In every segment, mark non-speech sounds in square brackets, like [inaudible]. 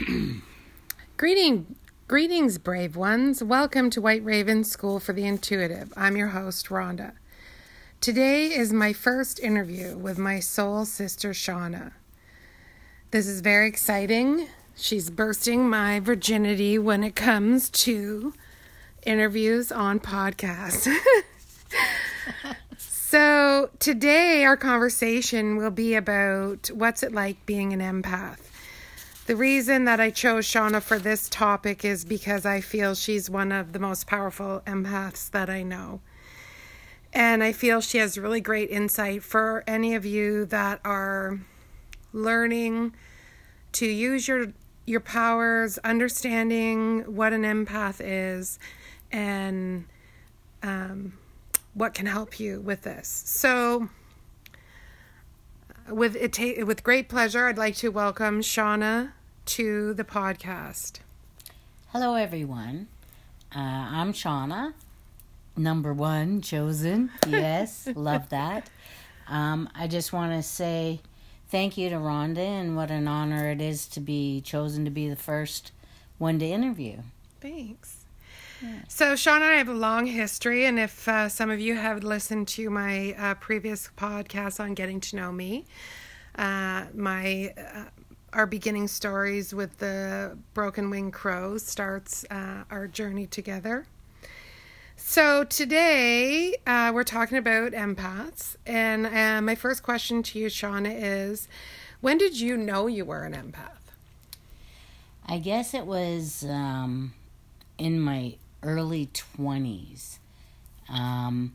[clears throat] Greeting, greetings, brave ones. Welcome to White Raven School for the Intuitive. I'm your host, Rhonda. Today is my first interview with my soul sister, Shauna. This is very exciting. She's bursting my virginity when it comes to interviews on podcasts. [laughs] so, today our conversation will be about what's it like being an empath. The reason that I chose Shauna for this topic is because I feel she's one of the most powerful empaths that I know. And I feel she has really great insight for any of you that are learning to use your your powers, understanding what an empath is, and um, what can help you with this. So, with it ta- with great pleasure, I'd like to welcome Shauna to the podcast. Hello, everyone. Uh, I'm Shauna, number one chosen. Yes, [laughs] love that. Um, I just want to say thank you to Rhonda, and what an honor it is to be chosen to be the first one to interview. Thanks. So, Shauna and I have a long history, and if uh, some of you have listened to my uh, previous podcast on getting to know me, uh, my uh, our beginning stories with the broken wing crows starts uh, our journey together. So today uh, we're talking about empaths, and uh, my first question to you, Shauna, is: When did you know you were an empath? I guess it was um, in my early 20s. Um,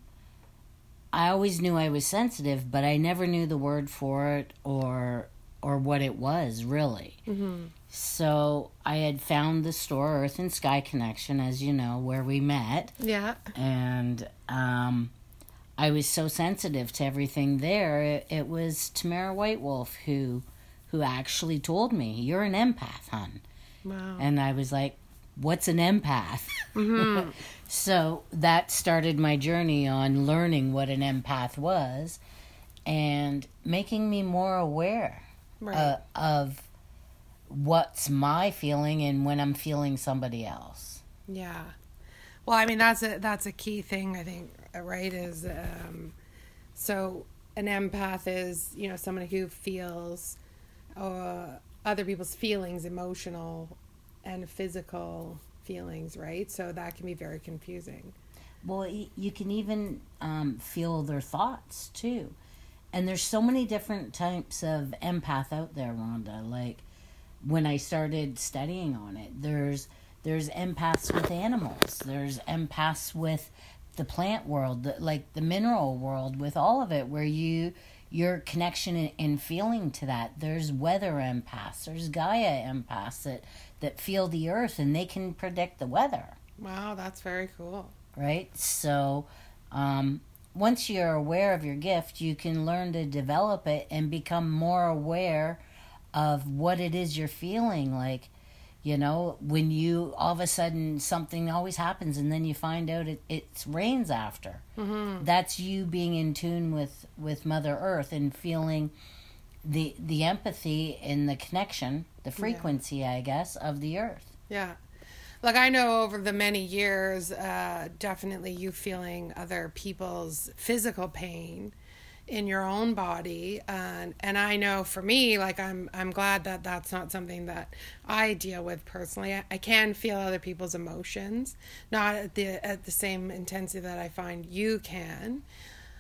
I always knew I was sensitive, but I never knew the word for it or or what it was really. Mm-hmm. So I had found the store Earth and Sky Connection, as you know, where we met, Yeah. and um, I was so sensitive to everything there. It, it was Tamara White Wolf who who actually told me, "You're an empath, hon," Wow. and I was like, "What's an empath?" [laughs] so that started my journey on learning what an empath was, and making me more aware Right. uh, of what's my feeling and when I'm feeling somebody else. Yeah. Well, I mean that's a that's a key thing I think, uh, right? Is um, so an empath is you know someone who feels uh, other people's feelings, emotional and physical feelings, right? So that can be very confusing. Well, you can even um, feel their thoughts too. And there's so many different types of empath out there, Rhonda. Like when I started studying on it, there's there's empaths with animals. There's empaths with the plant world, the, like the mineral world, with all of it, where you your connection and, and feeling to that. There's weather empaths. There's Gaia empaths that that feel the earth and they can predict the weather Wow, that's very cool. right? So, um, once you're aware of your gift, you can learn to develop it and become more aware of what it is you're feeling. Like, you know, when you all of a sudden something always happens and then you find out it, it rains after. Mm-hmm. That's you being in tune with, with Mother Earth and feeling the the empathy and the connection, the frequency, I guess, of the earth. Yeah. Like I know over the many years, uh, definitely you feeling other people's physical pain in your own body, and and I know for me, like I'm I'm glad that that's not something that I deal with personally. I, I can feel other people's emotions, not at the at the same intensity that I find you can.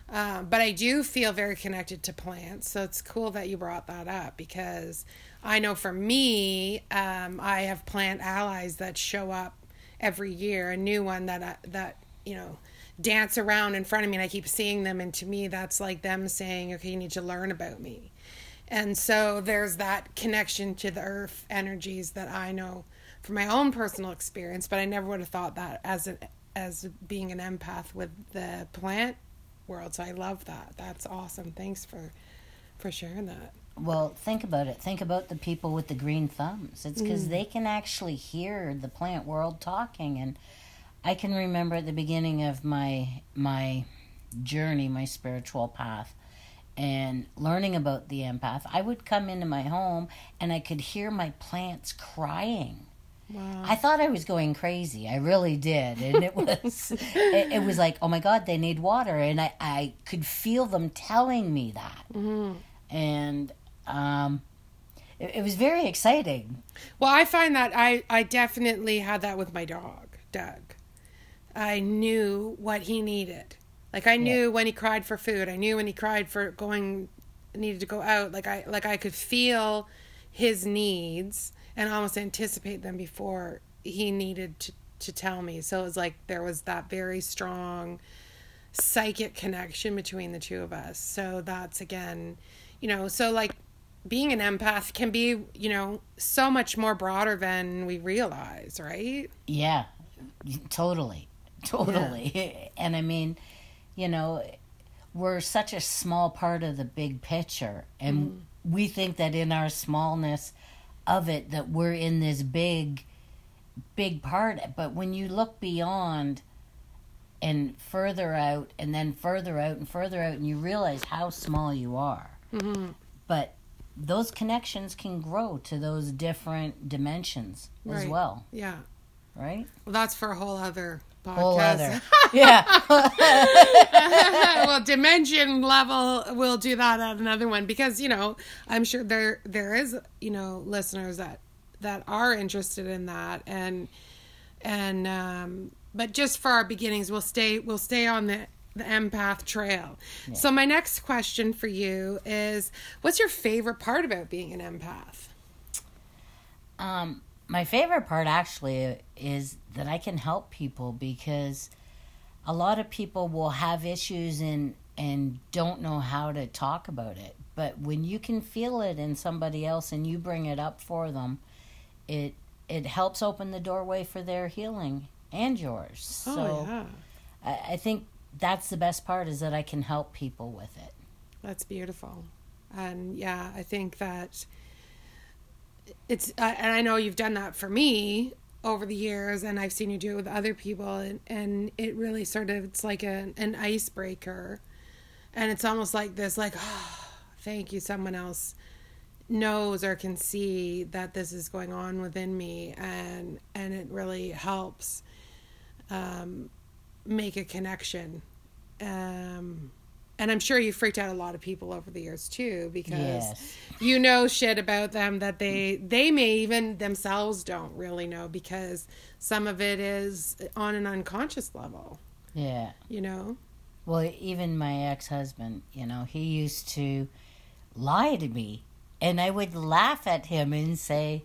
Um, but I do feel very connected to plants. So it's cool that you brought that up because I know for me, um, I have plant allies that show up every year, a new one that, I, that, you know, dance around in front of me and I keep seeing them. And to me, that's like them saying, okay, you need to learn about me. And so there's that connection to the earth energies that I know from my own personal experience, but I never would have thought that as as being an empath with the plant world. So I love that. That's awesome. Thanks for for sharing that. Well, think about it. Think about the people with the green thumbs. It's because they can actually hear the plant world talking. And I can remember at the beginning of my my journey, my spiritual path, and learning about the empath, I would come into my home and I could hear my plants crying. Wow. I thought I was going crazy. I really did. And it [laughs] was it, it was like, "Oh my god, they need water." And I I could feel them telling me that. Mm-hmm. And um it, it was very exciting. Well, I find that I, I definitely had that with my dog, Doug. I knew what he needed. Like I knew when he cried for food. I knew when he cried for going needed to go out. Like I like I could feel his needs and almost anticipate them before he needed to, to tell me. So it was like there was that very strong psychic connection between the two of us. So that's again, you know, so like being an empath can be, you know, so much more broader than we realize, right? Yeah. Totally. Totally. [laughs] And I mean, you know, we're such a small part of the big picture and we think that in our smallness of it that we're in this big big part but when you look beyond and further out and then further out and further out and you realize how small you are Mm-hmm. but those connections can grow to those different dimensions as well. Yeah. right? Well, that's for a whole other podcast. whole other. [laughs] [laughs] Yeah. Well, dimension level, we'll do that at another one because you know I'm sure there there is you know listeners that that are interested in that and and um, but just for our beginnings, we'll stay we'll stay on the the empath trail. So my next question for you is, what's your favorite part about being an empath? Um, my favorite part actually is that I can help people because a lot of people will have issues and and don't know how to talk about it. But when you can feel it in somebody else and you bring it up for them, it it helps open the doorway for their healing and yours. So oh yeah, I, I think that's the best part is that I can help people with it. that's beautiful, and yeah, I think that it's uh, and I know you've done that for me over the years and I've seen you do it with other people and, and it really sort of it's like a, an icebreaker and it's almost like this like oh thank you someone else knows or can see that this is going on within me and and it really helps um, make a connection um, and I'm sure you freaked out a lot of people over the years too because Yes. you know shit about them that they they may even themselves don't really know because some of it is on an unconscious level Yeah. you know Well, even my ex husband, you know, he used to lie to me. And I would laugh at him and say,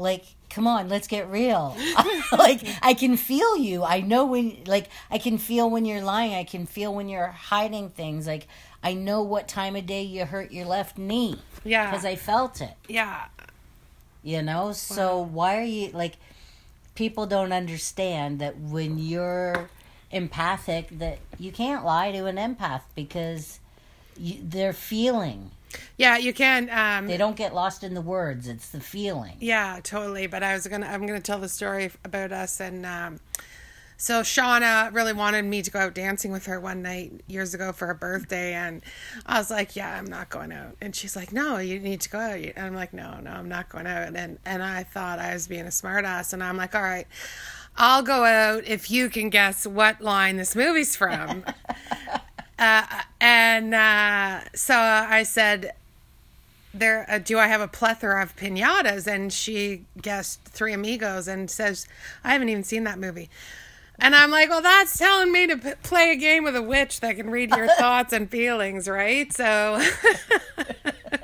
like, come on, let's get real. [laughs] like, I can feel you. I know when, like, I can feel when you're lying. I can feel when you're hiding things. Like, I know what time of day you hurt your left knee yeah because I felt it, yeah you know? So, why are you, like, people don't understand that when you're empathic that you can't lie to an empath because you, they're feeling yeah you can um they don't get lost in the words it's the feeling Yeah, totally. But I was gonna, I'm gonna tell the story about us, and um, so Shauna really wanted me to go out dancing with her one night years ago for her birthday, and I was like, "Yeah, I'm not going out." And she's like, "No, you need to go out." And I'm like, "No, no, I'm not going out." And and I thought I was being a smartass, and I'm like, "All right." I'll go out if you can guess what line this movie's from. [laughs] uh, and uh, so I said, there uh, do I have a plethora of pinatas and she guessed Three Amigos and says I haven't even seen that movie. And I'm like, well, that's telling me to p- play a game with a witch that can read your [laughs] thoughts and feelings, right? So, [laughs]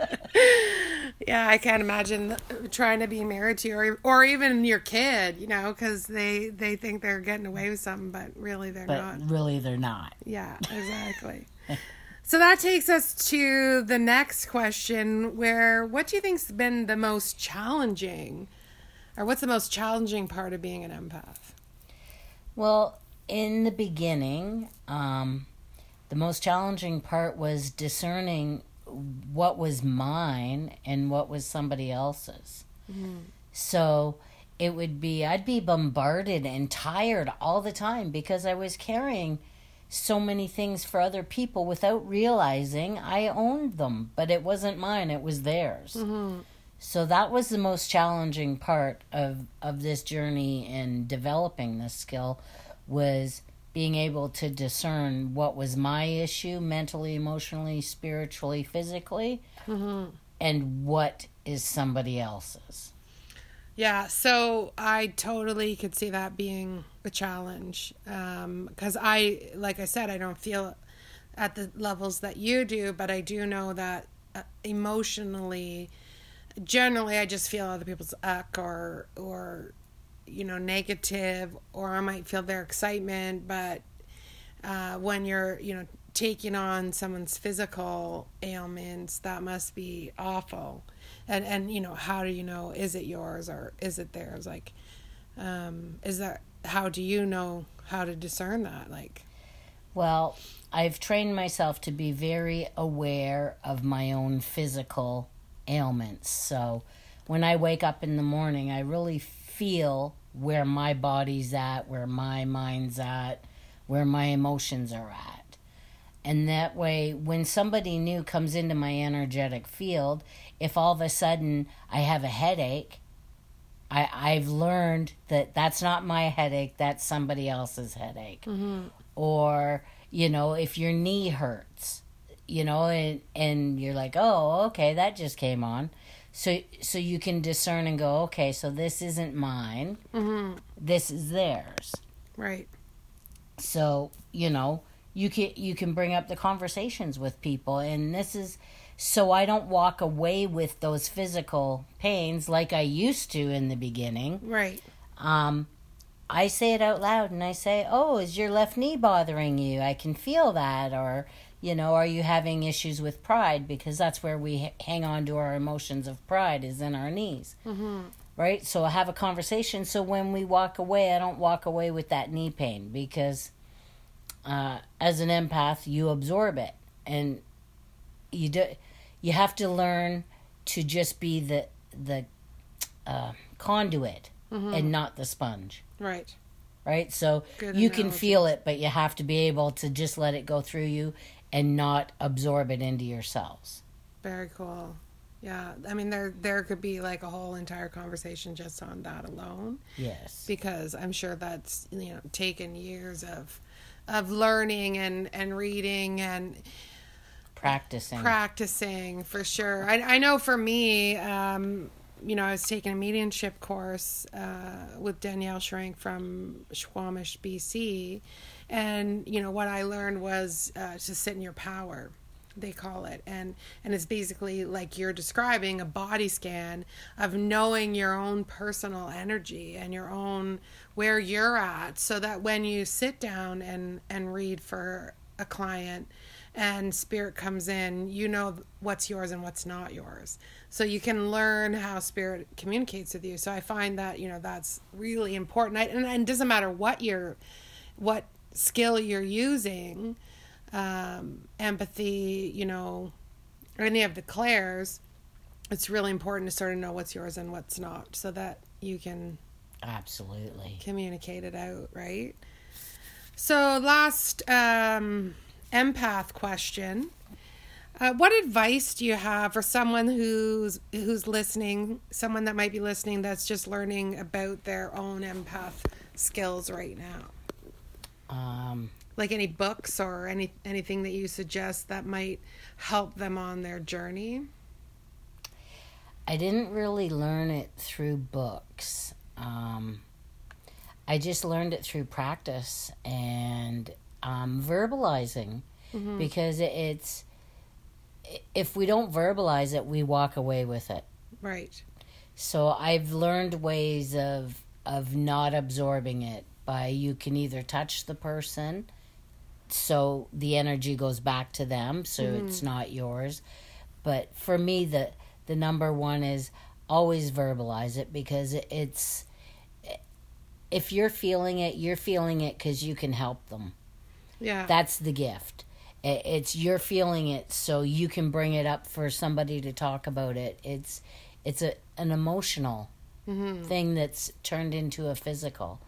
yeah, I can't imagine trying to be married to you or, or even your kid, you know, because they they think they're getting away with something, but really they're but not. really they're not Yeah, [laughs] exactly. so that takes us to the next question where what do you think's been the most challenging or what's the most challenging part of being an empath? well in the beginning um the most challenging part was discerning what was mine and what was somebody else's so it would be i'd be bombarded and tired all the time because i was carrying so many things for other people without realizing I owned them, but it wasn't mine, it was theirs. Mm-hmm. So that was the most challenging part of of this journey in developing this skill was being able to discern what was my issue mentally, emotionally, spiritually, physically, Mm-hmm. and what is somebody else's. Yeah, so I totally could see that being a challenge. Because I, like I said, I don't feel at the levels that you do, but I do know that uh, emotionally, generally, I just feel other people's uck or, or, you know, negative, or I might feel their excitement. But uh, when you're, you know, taking on someone's physical ailments, that must be awful and and you know how do you know is it yours or is it theirs like um is that how do you know how to discern that like Well, I've trained myself to be very aware of my own physical ailments. So when I wake up in the morning, I really feel where my body's at, where my mind's at, where my emotions are at. And that way, when somebody new comes into my energetic field, if all of a sudden I have a headache, I, I've learned that that's not my headache, that's somebody else's headache. Mm-hmm. Or you know if your knee hurts you know and and you're like oh okay that just came on so so you can discern and go okay so this isn't mine mm-hmm. this is theirs right so you know you can you can bring up the conversations with people and this is so i don't walk away with those physical pains like i used to in the beginning right um, I say it out loud and I say, Oh, is your left knee bothering you? I can feel that. Or, you know, are you having issues with pride? Because that's where we hang on to our emotions of pride, is in our knees. mm-hmm. Right? So I have a conversation. So when we walk away, I don't walk away with that knee pain because uh, as an empath, you absorb it. And you do, you have to learn to just be the, the uh, conduit Mm-hmm. and not the sponge right right? So Good you can feel it, but you have to be able to just let it go through you and not absorb it into yourselves. very cool yeah i mean there there could be like a whole entire conversation just on that alone Yes. because i'm sure that's you know taken years of of learning and and reading and Practicing. practicing for sure. I, I know for me, um, you know, I was taking a mediumship course uh, with Danielle Schrank from Squamish, BC, and you know what I learned was uh, to sit in your power. They call it, and and it's basically like you're describing a body scan of knowing your own personal energy and your own where you're at, so that when you sit down and and read for a client and spirit comes in, you know what's yours and what's not yours. So you can learn how spirit communicates with you. So I find that, you know, that's really important. I, and, and it doesn't matter what you're, what skill you're using, um, empathy, you know, or any of the clairs, it's really important to sort of know what's yours and what's not so that you can Absolutely. communicate it out, right? So, last um, empath question: uh, What advice do you have for someone who's who's listening, someone that might be listening that's just learning about their own empath skills right now? Um, Like any books or any anything that you suggest that might help them on their journey? I didn't really learn it through books. Um, I just learned it through practice and um, verbalizing because it's if we don't verbalize it, we walk away with it. Right. So I've learned ways of of not absorbing it by you can either touch the person so the energy goes back to them so it's not yours. But for me the the number one is always verbalize it because it's if you're feeling it, you're feeling it cuz you can help them. Yeah. That's the gift. It's you're feeling it, so you can bring it up for somebody to talk about it. It's it's a an emotional Mm-hmm. thing that's turned into a physical.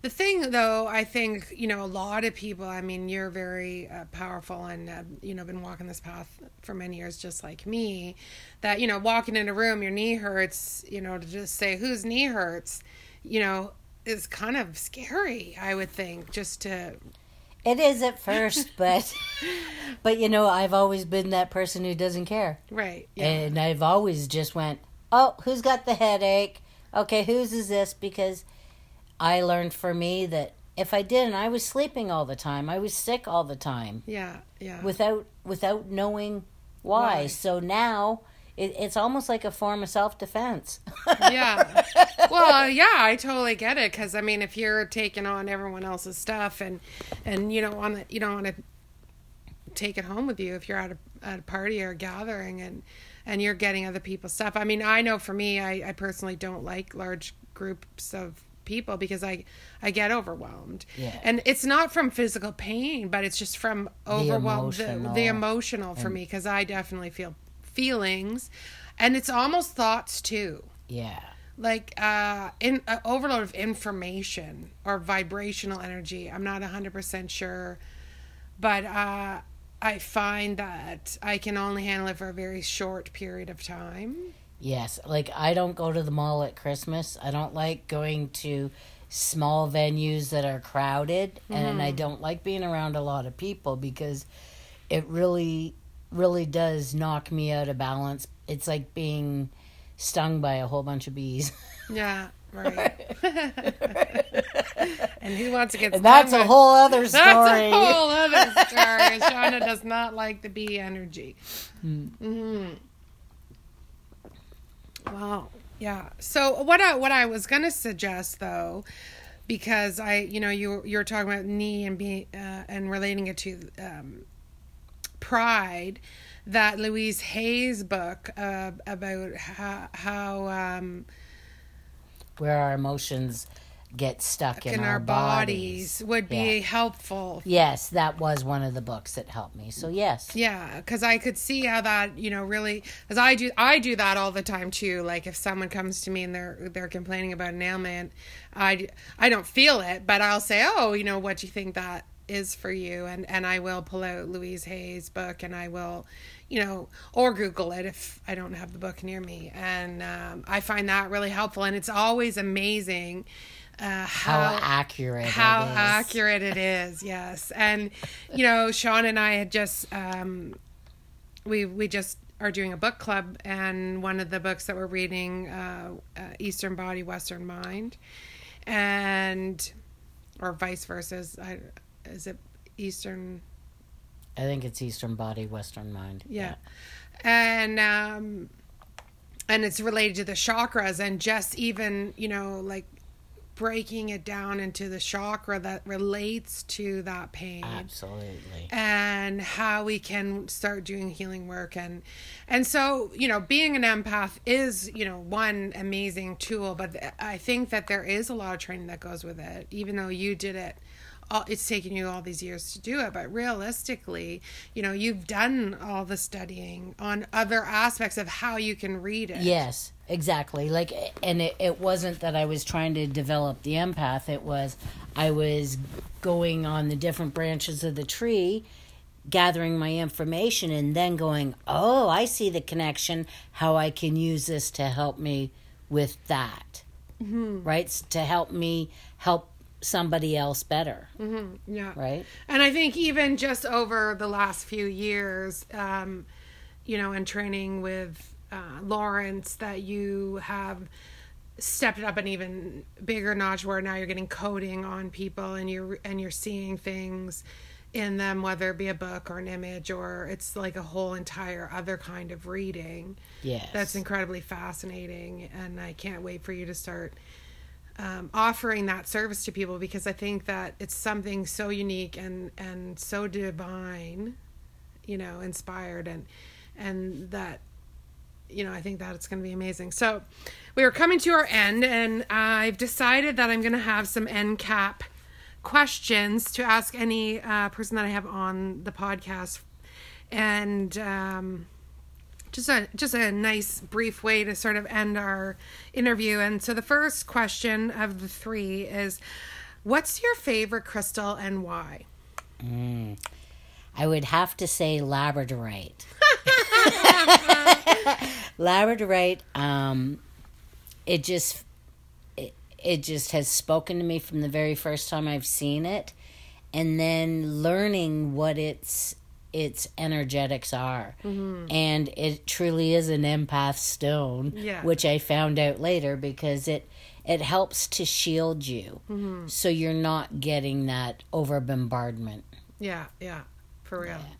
The thing, though, I think you know a lot of people. I mean, you're very uh, powerful and uh, you know been walking this path for many years, just like me. That you know, walking in a room, your knee hurts. You know, to just say whose knee hurts, you know, is kind of scary. I would think just to It is at first, [laughs] but but you know, I've always been that person who doesn't care. right. Yeah. And I've always just went, "Oh, who's got the headache? Okay, whose is this?" Because I learned for me that if I didn't, I was sleeping all the time. I was sick all the time yeah. Yeah. without without knowing why. Why. So now it, it's almost like a form of self defense. yeah. [laughs] Well, yeah, I totally get it because I mean, if you're taking on everyone else's stuff and and you don't want to, you don't want to take it home with you if you're at a at a party or a gathering and and you're getting other people's stuff. I mean, I know for me, I, I personally don't like large groups of people because I I get overwhelmed. Yeah. And it's not from physical pain, but it's just from overwhelmed the, emotional. the emotional for me because I definitely feel feelings and it's almost thoughts too. Yeah. like uh in uh, overload of information or vibrational energy. I'm not 100% sure but uh i find that i can only handle it for a very short period of time. Yes, like I don't go to the mall at Christmas. I don't like going to small venues that are crowded and I don't like being around a lot of people because it really really does knock me out of balance. It's like being stung by a whole bunch of bees. [laughs] yeah right [laughs] and who wants to get And that's a [laughs] whole other story. That's a whole other story. Shauna does not like the bee energy. hmm Wow. Yeah. So what I what I was gonna suggest though, because I you know you you were talking about knee and being uh, and relating it to um, pride, that Louise Hay's book uh, about how how um, Where our emotions get stuck in, in our bodies, would be Yeah. helpful Yes, that was one of the books that helped me. So yes. Yeah, because I could see how that you know really, as I do, I do that all the time too. Like if someone comes to me and they're they're complaining about an ailment, I I don't feel it, but I'll say, oh, you know, what do you think that is for you? And and I will pull out Louise Hay's book and I will, you know, or Google it if I don't have the book near me, and um, I find that really helpful. And it's always amazing. Uh, How, accurate how it is. accurate it is [laughs] yes and you know sean and i had just um we we just are doing a book club and one of the books that we're reading uh, uh eastern body western mind and or vice versa I, is it eastern I think it's Eastern Body, Western Mind. yeah. And um and it's related to the chakras and just even, you know, like breaking it down into the chakra that relates to that pain Absolutely. and how we can start doing healing work and and so you know being an empath is you know one amazing tool but i think that there is a lot of training that goes with it even though you did it all, it's taken you all these years to do it but realistically you know you've done all the studying on other aspects of how you can read it Yes, exactly. Like, and it, it wasn't that I was trying to develop the empath. It was I was going on the different branches of the tree, gathering my information, and then going, oh, I see the connection. How I can use this to help me with that, mm-hmm. right? To help me help somebody else better, yeah. Right? And I think even just over the last few years, um, you know, in training with uh, Lawrence, that you have stepped it up an even bigger notch where now you're getting coding on people and you're and you're seeing things in them whether it be a book or an image or it's like a whole entire other kind of reading. Yes, that's incredibly fascinating and i can't wait for you to start um, offering that service to people because i think that it's something so unique and and so divine you know inspired and and that you know i think that it's going to be amazing. So we are coming to our end and i've decided that i'm going to have some end cap questions to ask any uh, person that i have on the podcast. And um, just a just a nice brief way to sort of end our interview and so the first question of the three is What's your favorite crystal and why? Mm. I would have to say labradorite. [laughs] labradorite, um, it just it, it just has spoken to me from the very first time I've seen it, and then learning what its its energetics are, mm-hmm. and it truly is an empath stone, yeah. which I found out later because it it helps to shield you, mm-hmm. so you're not getting that over bombardment. Yeah, yeah, for real. Yeah.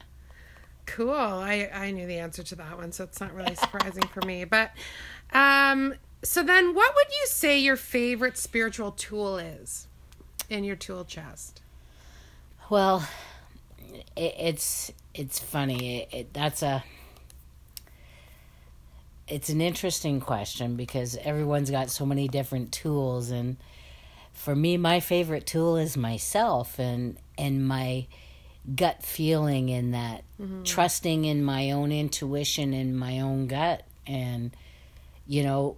Cool. I I knew the answer to that one, so it's not really surprising for me. But um so then what would you say your favorite spiritual tool is in your tool chest? Well, it, it's it's funny. It, it, that's a it's an interesting question because everyone's got so many different tools. And for me my favorite tool is myself and and my gut feeling in that mm-hmm. trusting in my own intuition and my own gut and you know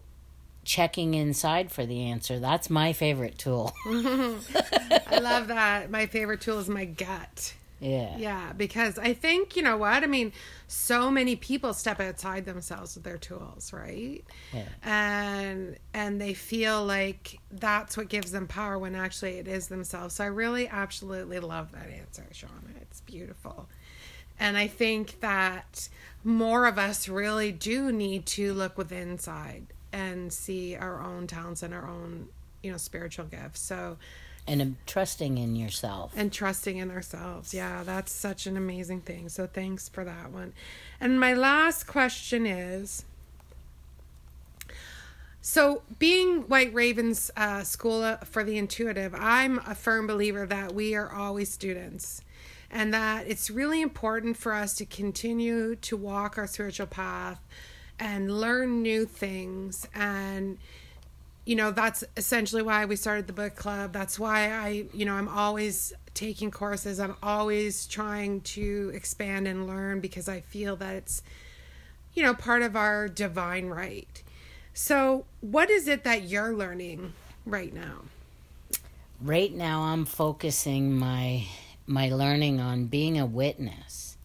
checking inside for the answer. That's my favorite tool. [laughs] I love that. My favorite tool is my gut yeah. Yeah, because I think, you know what? I mean, so many people step outside themselves with their tools, right? Yeah. And and they feel like that's what gives them power when actually it is themselves. So I really absolutely love that answer, Shauna. It's beautiful. And I think that more of us really do need to look within inside and see our own talents and our own, you know, spiritual gifts. So and trusting in yourself. And trusting in ourselves. Yeah that's such an amazing thing. So thanks for that one. And my last question is so being white ravens uh, school for the intuitive i'm a firm believer that we are always students and that it's really important for us to continue to walk our spiritual path and learn new things and you know that's essentially why we started the book club. That's why i you know i'm always taking courses. I'm always trying to expand and learn because i feel that it's you know part of our divine right. So what is it that you're learning right now? Right now i'm focusing my my learning on being a witness.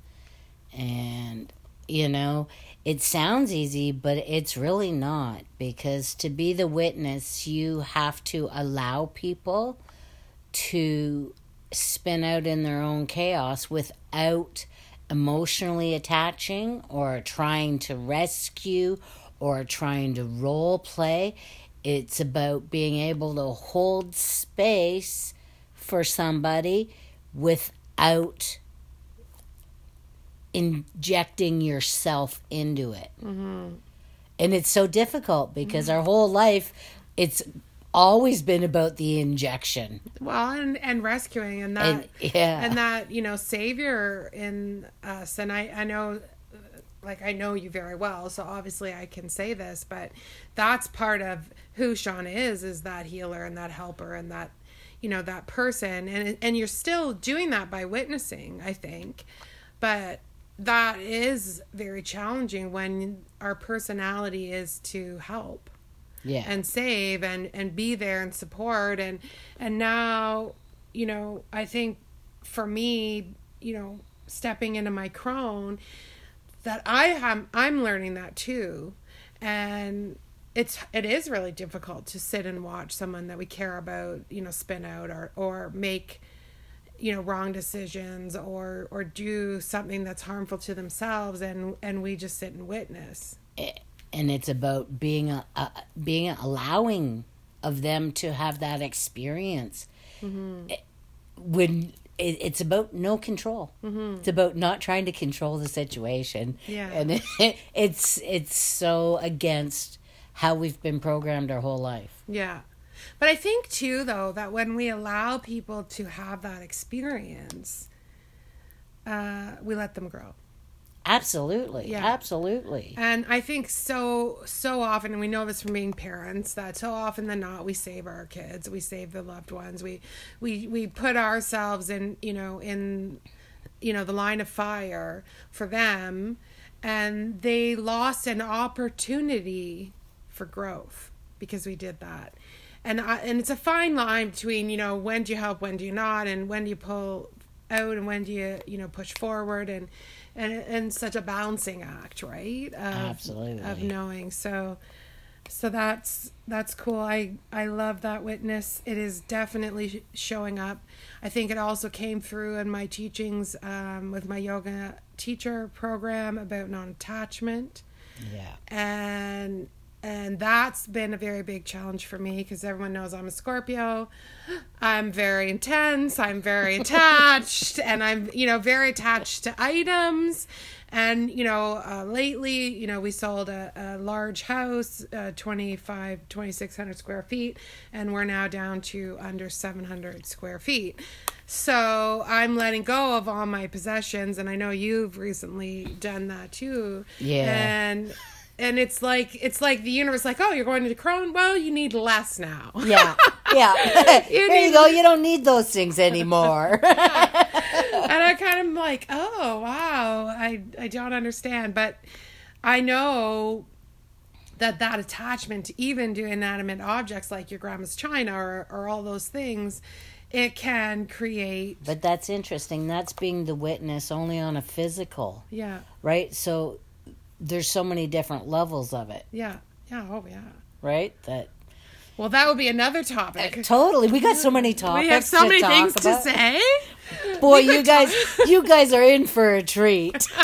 And you know it sounds easy, but it's really not because to be the witness, you have to allow people to spin out in their own chaos without emotionally attaching or trying to rescue or trying to role play. It's about being able to hold space for somebody without injecting yourself into it. Mm-hmm. And it's so difficult because mm-hmm. our whole life, it's always been about the injection. Well, and, and rescuing and that, and, yeah. and that, you know, savior in us. And I, I know, like, I know you very well, so obviously I can say this, but that's part of who Sean is, is that healer and that helper and that, you know, that person. And, and you're still doing that by witnessing, I think. But that is very challenging when our personality is to help yeah. and save and and be there and support. And and now you know i think for me you know stepping into my crone that i am i'm learning that too. And it's it is really difficult to sit and watch someone that we care about you know spin out or or make you know wrong decisions or or do something that's harmful to themselves and and we just sit and witness. And it's about being a, a being allowing of them to have that experience. Mm-hmm. when it, it's about no control. Mm-hmm. it's about not trying to control the situation. Yeah. And it, [laughs] it's it's so against how we've been programmed our whole life. Yeah but I think too, though, that when we allow people to have that experience, uh, we let them grow. Absolutely. Yeah. Absolutely. And I think so so often and we know this from being parents that so often than not we save our kids, we save the loved ones. We we we put ourselves in, you know, in you know, the line of fire for them and they lost an opportunity for growth because we did that and I, and it's a fine line between you know when do you help, when do you not, and when do you pull out, and when do you you know push forward, and and and such a balancing act, right? Of, Absolutely. Of knowing so. So that's that's cool. I I love that witness. It is definitely showing up. I think it also came through in my teachings um, with my yoga teacher program about non-attachment. Yeah. And and that's been a very big challenge for me because everyone knows I'm a Scorpio. I'm very intense, I'm very attached, [laughs] and I'm, you know, very attached to items. And, you know, uh, lately, you know, we sold a, a large house, uh, 25, 2,600 square feet, and we're now down to under 700 square feet. So I'm letting go of all my possessions, and I know you've recently done that too. Yeah. And and it's like it's like the universe like oh you're going to Crone well you need less now Yeah. Yeah. You [laughs] [laughs] there you go. You don't need those things anymore. [laughs] and I kind of like oh wow I I don't understand but I know that that attachment even to inanimate objects like your grandma's china or or all those things it can create but that's interesting. That's being the witness only on a physical, yeah right? So there's so many different levels of it, yeah yeah oh yeah right? That well that would be another topic totally. We got so many topics. we have so many things to say Boy, you guys, you guys are in for a treat. [laughs]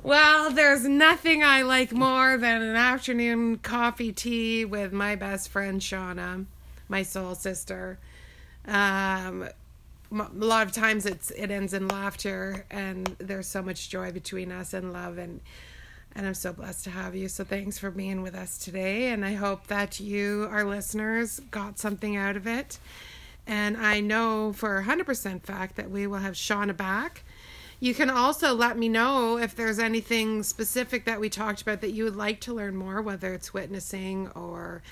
Well, there's nothing I like more than an afternoon coffee tea with my best friend Shauna, my soul sister. Um, a lot of times it's it ends in laughter, and there's so much joy between us and love, and and I'm so blessed to have you. So thanks for being with us today, and I hope that you, our listeners, got something out of it. And I know for a 100% fact that we will have Shauna back. You can also let me know if there's anything specific that we talked about that you would like to learn more, whether it's witnessing or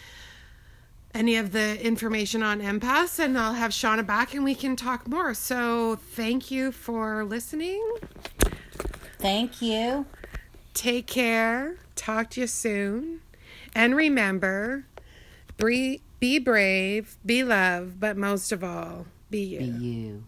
any of the information on empaths, and I'll have Shauna back and we can talk more. So thank you for listening. Thank you. Take care. Talk to you soon. And remember, be, be brave, be loved, but most of all, be you. Be you.